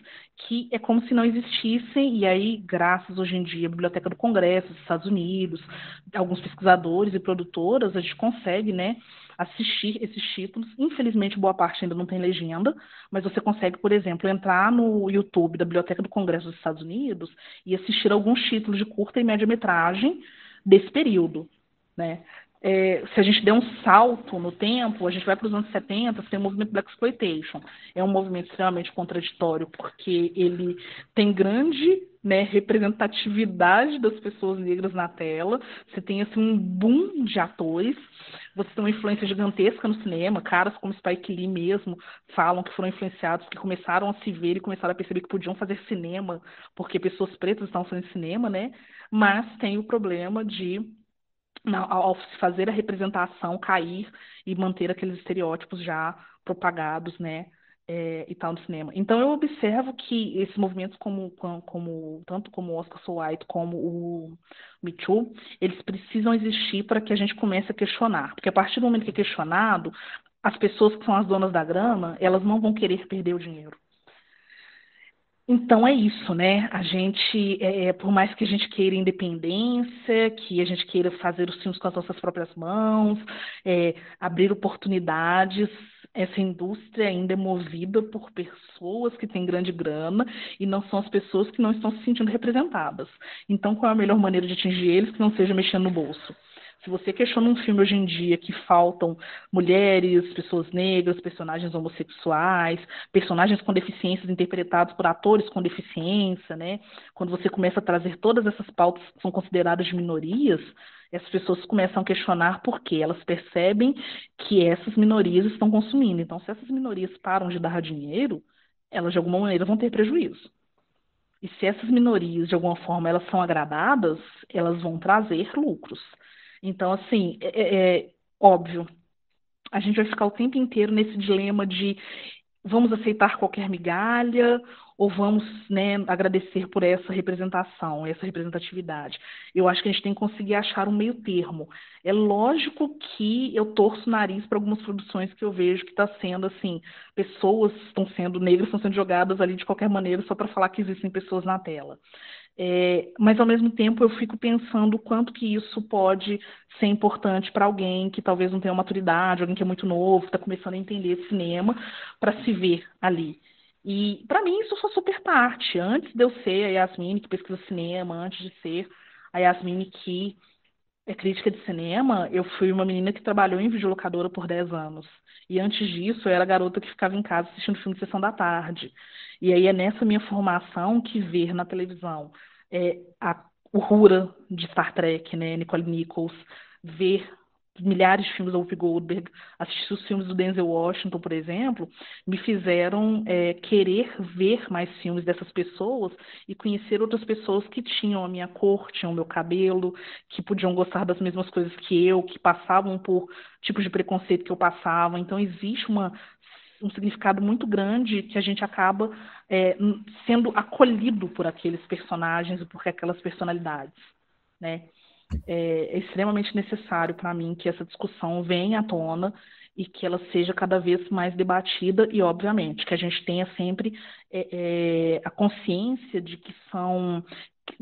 F: que é como se não existissem, e aí, graças hoje em dia à Biblioteca do Congresso dos Estados Unidos, alguns pesquisadores e produtoras, a gente consegue né, assistir esses títulos. Infelizmente, boa parte ainda não tem legenda, mas você consegue, por exemplo, entrar no YouTube da Biblioteca do Congresso dos Estados Unidos e assistir alguns títulos de curta e média metragem desse período. Né? É, se a gente der um salto no tempo, a gente vai para os anos 70, tem o movimento Black Exploitation. É um movimento extremamente contraditório, porque ele tem grande né, representatividade das pessoas negras na tela, você tem assim, um boom de atores, você tem uma influência gigantesca no cinema, caras como Spike Lee mesmo falam que foram influenciados, que começaram a se ver e começaram a perceber que podiam fazer cinema, porque pessoas pretas estavam fazendo cinema, né? Mas tem o problema de ao fazer a representação cair e manter aqueles estereótipos já propagados, né, é, e tal no cinema. Então eu observo que esses movimentos como, como tanto como o Oscar So White como o Me Too, eles precisam existir para que a gente comece a questionar, porque a partir do momento que é questionado, as pessoas que são as donas da grama, elas não vão querer perder o dinheiro. Então é isso, né? A gente, é, é, por mais que a gente queira independência, que a gente queira fazer os filmes com as nossas próprias mãos, é, abrir oportunidades, essa indústria ainda é movida por pessoas que têm grande grana e não são as pessoas que não estão se sentindo representadas. Então, qual é a melhor maneira de atingir eles que não seja mexendo no bolso? Se você questiona um filme hoje em dia que faltam mulheres, pessoas negras, personagens homossexuais, personagens com deficiências interpretados por atores com deficiência, né? Quando você começa a trazer todas essas pautas que são consideradas de minorias, essas pessoas começam a questionar por quê. Elas percebem que essas minorias estão consumindo. Então, se essas minorias param de dar dinheiro, elas de alguma maneira vão ter prejuízo. E se essas minorias, de alguma forma, elas são agradadas, elas vão trazer lucros. Então, assim, é, é, é óbvio, a gente vai ficar o tempo inteiro nesse dilema de vamos aceitar qualquer migalha ou vamos né, agradecer por essa representação, essa representatividade. Eu acho que a gente tem que conseguir achar um meio termo. É lógico que eu torço o nariz para algumas produções que eu vejo que está sendo assim, pessoas estão sendo negras, estão sendo jogadas ali de qualquer maneira só para falar que existem pessoas na tela. É, mas ao mesmo tempo eu fico pensando o quanto que isso pode ser importante para alguém que talvez não tenha maturidade, alguém que é muito novo, está começando a entender cinema, para se ver ali. E para mim isso foi super parte. Antes de eu ser a Yasmine que pesquisa cinema, antes de ser a Yasmine que é crítica de cinema, eu fui uma menina que trabalhou em videolocadora por 10 anos. E antes disso, eu era garota que ficava em casa assistindo filme de sessão da tarde. E aí é nessa minha formação que ver na televisão é, a, o Rura de Star Trek, né, Nicole Nichols, ver milhares de filmes da Whoopi Goldberg, assistir os filmes do Denzel Washington, por exemplo, me fizeram é, querer ver mais filmes dessas pessoas e conhecer outras pessoas que tinham a minha cor, tinham o meu cabelo, que podiam gostar das mesmas coisas que eu, que passavam por tipos de preconceito que eu passava. Então existe uma um significado muito grande que a gente acaba é, sendo acolhido por aqueles personagens e por aquelas personalidades, né? É, é extremamente necessário para mim que essa discussão venha à tona e que ela seja cada vez mais debatida e, obviamente, que a gente tenha sempre é, é, a consciência de que são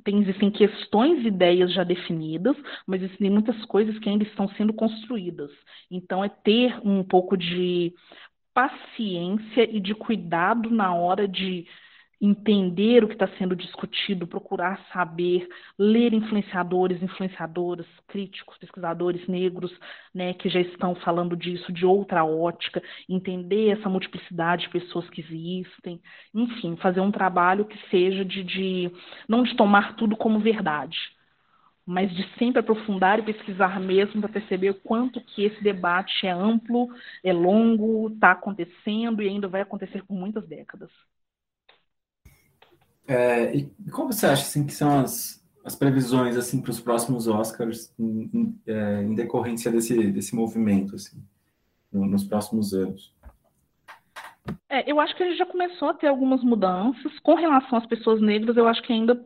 F: tem, existem questões e ideias já definidas, mas existem muitas coisas que ainda estão sendo construídas. Então, é ter um pouco de paciência e de cuidado na hora de entender o que está sendo discutido, procurar saber, ler influenciadores, influenciadoras, críticos, pesquisadores negros, né, que já estão falando disso de outra ótica, entender essa multiplicidade de pessoas que existem, enfim, fazer um trabalho que seja de, de não de tomar tudo como verdade, mas de sempre aprofundar e pesquisar mesmo para perceber o quanto que esse debate é amplo, é longo, está acontecendo e ainda vai acontecer por muitas décadas.
E: É, e como você acha assim, que são as, as previsões assim para os próximos Oscars em, em, é, em, decorrência desse, desse movimento assim, no, nos próximos anos?
F: É, eu acho que a gente já começou a ter algumas mudanças com relação às pessoas negras. Eu acho que ainda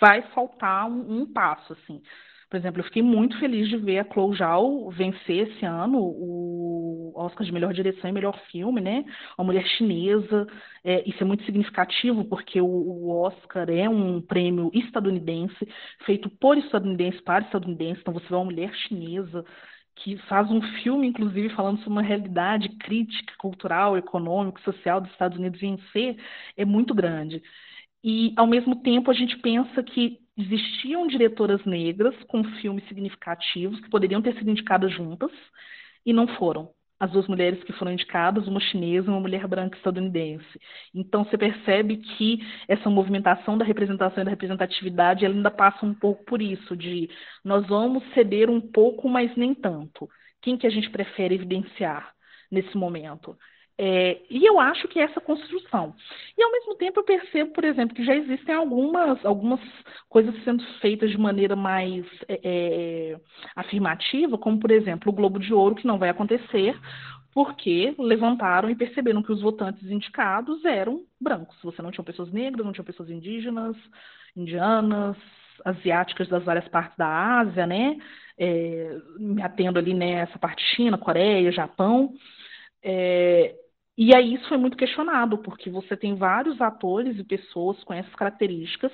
F: vai faltar um, um passo, assim. Por exemplo, eu fiquei muito feliz de ver a Chloe Zhao vencer esse ano o Oscar de melhor direção e melhor filme, né? Uma mulher chinesa. É, isso é muito significativo porque o, o, Oscar é um prêmio estadunidense, feito por estadunidenses para estadunidenses. Então você vê uma mulher chinesa que faz um filme, inclusive, falando sobre uma realidade crítica, cultural, econômica, social dos Estados Unidos vencer, é muito grande. E, ao mesmo tempo, a gente pensa que existiam diretoras negras com filmes significativos que poderiam ter sido indicadas juntas e não foram. As duas mulheres que foram indicadas, uma chinesa e uma mulher branca estadunidense. Então você percebe que essa movimentação da representação e da representatividade ela ainda passa um pouco por isso, de nós vamos ceder um pouco, mas nem tanto. Quem que a gente prefere evidenciar nesse momento? É, e eu acho que é essa construção. E ao mesmo tempo eu percebo, por exemplo, que já existem algumas, algumas coisas sendo feitas de maneira mais é, é, afirmativa, como por exemplo o Globo de Ouro, que não vai acontecer, porque levantaram e perceberam que os votantes indicados eram brancos. Você não tinha pessoas negras, não tinha pessoas indígenas, indianas, asiáticas das várias partes da Ásia, né? É, me atendo ali nessa né, parte China, Coreia, Japão. É, e aí isso foi muito questionado, porque você tem vários atores e pessoas com essas características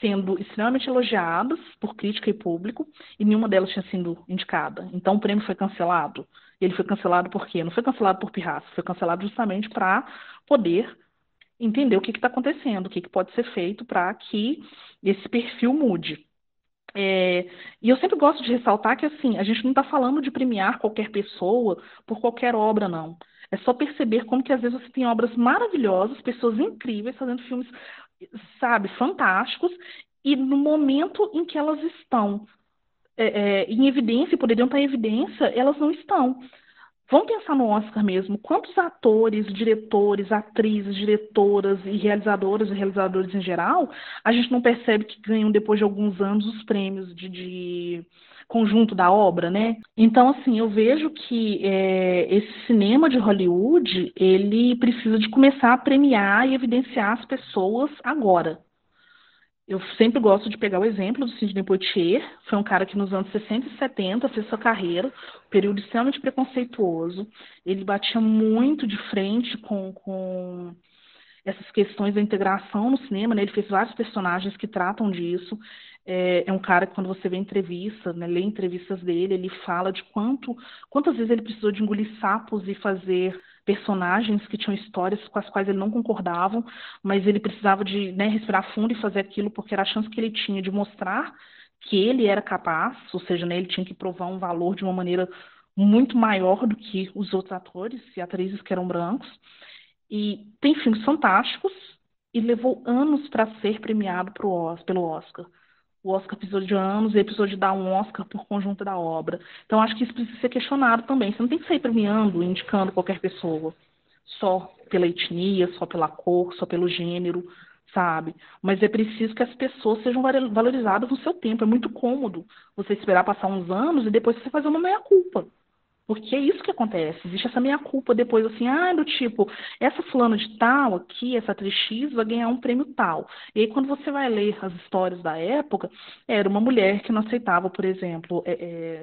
F: sendo extremamente elogiadas por crítica e público, e nenhuma delas tinha sido indicada. Então o prêmio foi cancelado. E ele foi cancelado por quê? Não foi cancelado por pirraça, foi cancelado justamente para poder entender o que está acontecendo, o que, que pode ser feito para que esse perfil mude. É, e eu sempre gosto de ressaltar que assim, a gente não está falando de premiar qualquer pessoa por qualquer obra, não. É só perceber como que às vezes você tem obras maravilhosas, pessoas incríveis fazendo filmes, sabe, fantásticos, e no momento em que elas estão é, é, em evidência, poderiam estar em evidência, elas não estão. Vamos pensar no Oscar mesmo. Quantos atores, diretores, atrizes, diretoras e realizadoras e realizadores em geral a gente não percebe que ganham depois de alguns anos os prêmios de, de conjunto da obra, né? Então, assim, eu vejo que é, esse cinema de Hollywood ele precisa de começar a premiar e evidenciar as pessoas agora, eu sempre gosto de pegar o exemplo do Sidney Poitier, foi um cara que nos anos 60 e 70 fez sua carreira, período extremamente preconceituoso, ele batia muito de frente com, com essas questões da integração no cinema, né? ele fez vários personagens que tratam disso, é, é, um cara que quando você vê entrevista, né, lê entrevistas dele, ele fala de quanto, quantas vezes ele precisou de engolir sapos e fazer personagens que tinham histórias com as quais ele não concordava, mas ele precisava de né, respirar fundo e fazer aquilo porque era a chance que ele tinha de mostrar que ele era capaz, ou seja, né, ele tinha que provar um valor de uma maneira muito maior do que os outros atores e atrizes que eram brancos. E tem filmes fantásticos e levou anos para ser premiado pro, pelo Oscar. O Oscar precisou de anos ele precisou de dar um Oscar por conjunto da obra. Então, acho que isso precisa ser questionado também. Você não tem que sair premiando, indicando qualquer pessoa só pela etnia, só pela cor, só pelo gênero, sabe? Mas é preciso que as pessoas sejam valorizadas no seu tempo. É muito cômodo você esperar passar uns anos e depois você fazer uma meia-culpa. Porque é isso que acontece. Existe essa minha culpa depois, assim, ah, do tipo, essa fulana de tal aqui, essa atriz X vai ganhar um prêmio tal. E aí, quando você vai ler as histórias da época, era uma mulher que não aceitava, por exemplo, é,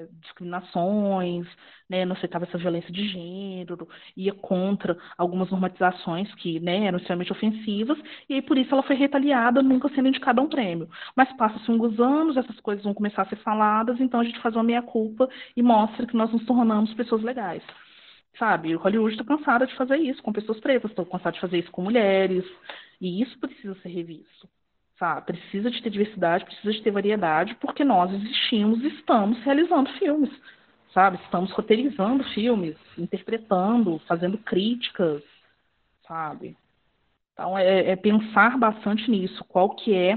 F: é, discriminações, né, não aceitava essa violência de gênero, ia contra algumas normatizações que né, eram extremamente ofensivas, e aí por isso ela foi retaliada, nunca sendo indicada a um prêmio. Mas passa-se alguns anos, essas coisas vão começar a ser faladas, então a gente faz uma meia-culpa e mostra que nós nos tornamos pessoas legais. Sabe, o Hollywood está cansada de fazer isso com pessoas pretas, está cansada de fazer isso com mulheres, e isso precisa ser revisto. Sabe? Precisa de ter diversidade, precisa de ter variedade, porque nós existimos e estamos realizando filmes sabe? Estamos roteirizando filmes, interpretando, fazendo críticas, sabe? Então, é, é pensar bastante nisso, qual que é,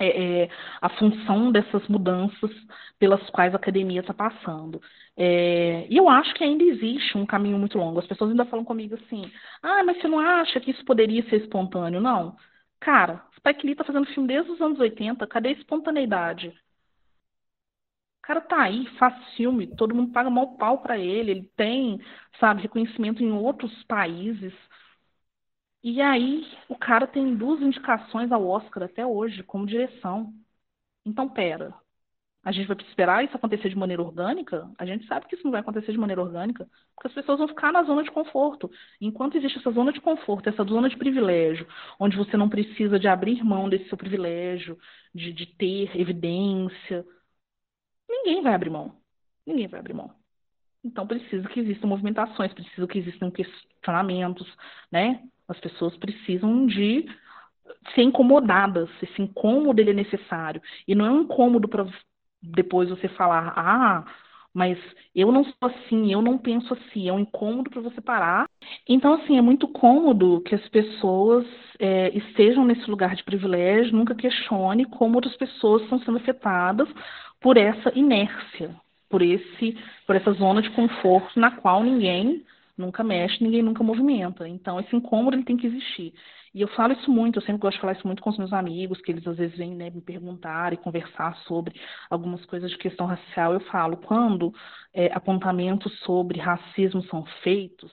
F: é, é, a função dessas mudanças pelas quais a academia está passando. É, e eu acho que ainda existe um caminho muito longo. As pessoas ainda falam comigo assim, ah, mas você não acha que isso poderia ser espontâneo? Não. Cara, Spike Lee está fazendo filme desde os anos 80, cadê a espontaneidade? O cara tá aí, faz filme, todo mundo paga mal pau para ele, ele tem, sabe, reconhecimento em outros países. E aí, o cara tem duas indicações ao Oscar até hoje, como direção. Então, pera. A gente vai esperar isso acontecer de maneira orgânica? A gente sabe que isso não vai acontecer de maneira orgânica, porque as pessoas vão ficar na zona de conforto. Enquanto existe essa zona de conforto, essa zona de privilégio, onde você não precisa de abrir mão desse seu privilégio, de, de ter evidência, ninguém vai abrir mão. Ninguém vai abrir mão. Então precisa que existam movimentações, precisa que existam questionamentos, né? As pessoas precisam de ser incomodadas. Esse incômodo ele é necessário. E não é um incômodo para depois você falar, ah, mas eu não sou assim, eu não penso assim, é um incômodo para você parar. Então, assim, é muito cômodo que as pessoas é, estejam nesse lugar de privilégio, nunca questione como outras pessoas estão sendo afetadas por essa inércia, por esse, por essa zona de conforto na qual ninguém nunca mexe, ninguém nunca movimenta. Então, esse incômodo ele tem que existir. E eu falo isso muito, eu sempre gosto de falar isso muito com os meus amigos, que eles às vezes vêm né, me perguntar e conversar sobre algumas coisas de questão racial. Eu falo, quando é, apontamentos sobre racismo são feitos,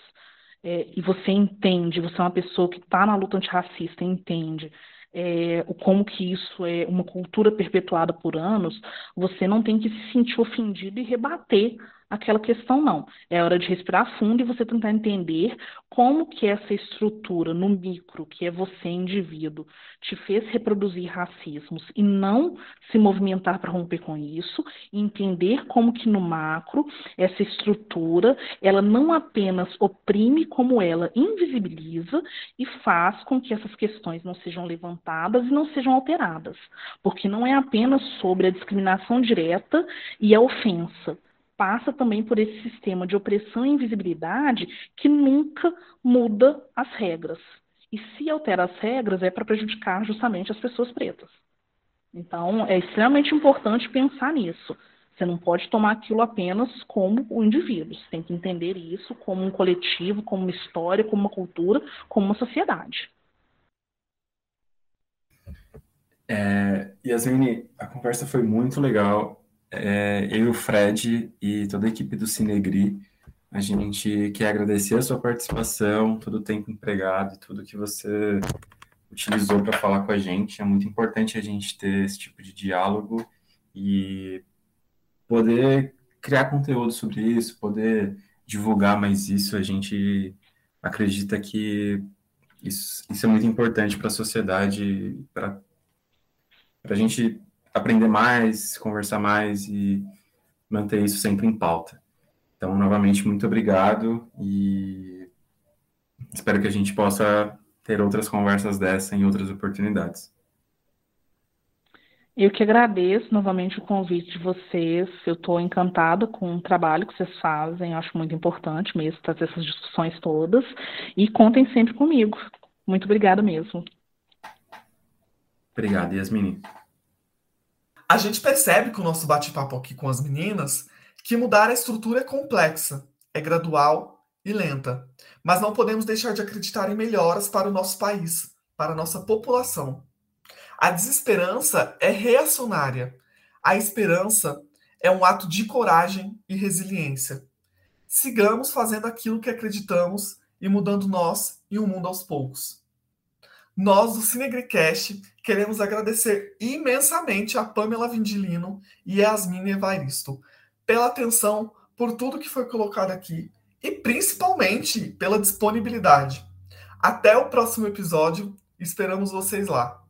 F: é, e você entende, você é uma pessoa que está na luta antirracista, entende é, como que isso é uma cultura perpetuada por anos, você não tem que se sentir ofendido e rebater aquela questão, não. É hora de respirar fundo e você tentar entender como que essa estrutura no micro, que é você, indivíduo, te fez reproduzir racismos e não se movimentar para romper com isso, e entender como que no macro, essa estrutura, ela não apenas oprime, como ela invisibiliza e faz com que essas questões não sejam levantadas e não sejam alteradas. Porque não é apenas sobre a discriminação direta e a ofensa passa também por esse sistema de opressão e invisibilidade que nunca muda as regras. E se altera as regras é para prejudicar justamente as pessoas pretas. Então, é extremamente importante pensar nisso. Você não pode tomar aquilo apenas como o indivíduo. Você tem que entender isso como um coletivo, como uma história, como uma cultura, como uma sociedade.
E: É, Yasmine, a conversa foi muito legal é, eu e o Fred e toda a equipe do Cinegri, a gente quer agradecer a sua participação, todo o tempo empregado, tudo que você utilizou para falar com a gente. É muito importante a gente ter esse tipo de diálogo e poder criar conteúdo sobre isso, poder divulgar mais isso. A gente acredita que isso, isso é muito importante para a sociedade, para a gente aprender mais, conversar mais e manter isso sempre em pauta. Então, novamente, muito obrigado e espero que a gente possa ter outras conversas dessa em outras oportunidades.
F: Eu que agradeço novamente o convite de vocês. Eu estou encantada com o trabalho que vocês fazem. Acho muito importante mesmo trazer essas discussões todas. E contem sempre comigo. Muito obrigada mesmo.
E: Obrigado, Yasmini.
C: A gente percebe com o nosso bate-papo aqui com as meninas que mudar a estrutura é complexa, é gradual e lenta. Mas não podemos deixar de acreditar em melhoras para o nosso país, para a nossa população. A desesperança é reacionária. A esperança é um ato de coragem e resiliência. Sigamos fazendo aquilo que acreditamos e mudando nós e o mundo aos poucos. Nós, do Cinegricast, queremos agradecer imensamente a Pamela Vindilino e Yasmin Evaristo pela atenção, por tudo que foi colocado aqui e principalmente pela disponibilidade. Até o próximo episódio, esperamos vocês lá.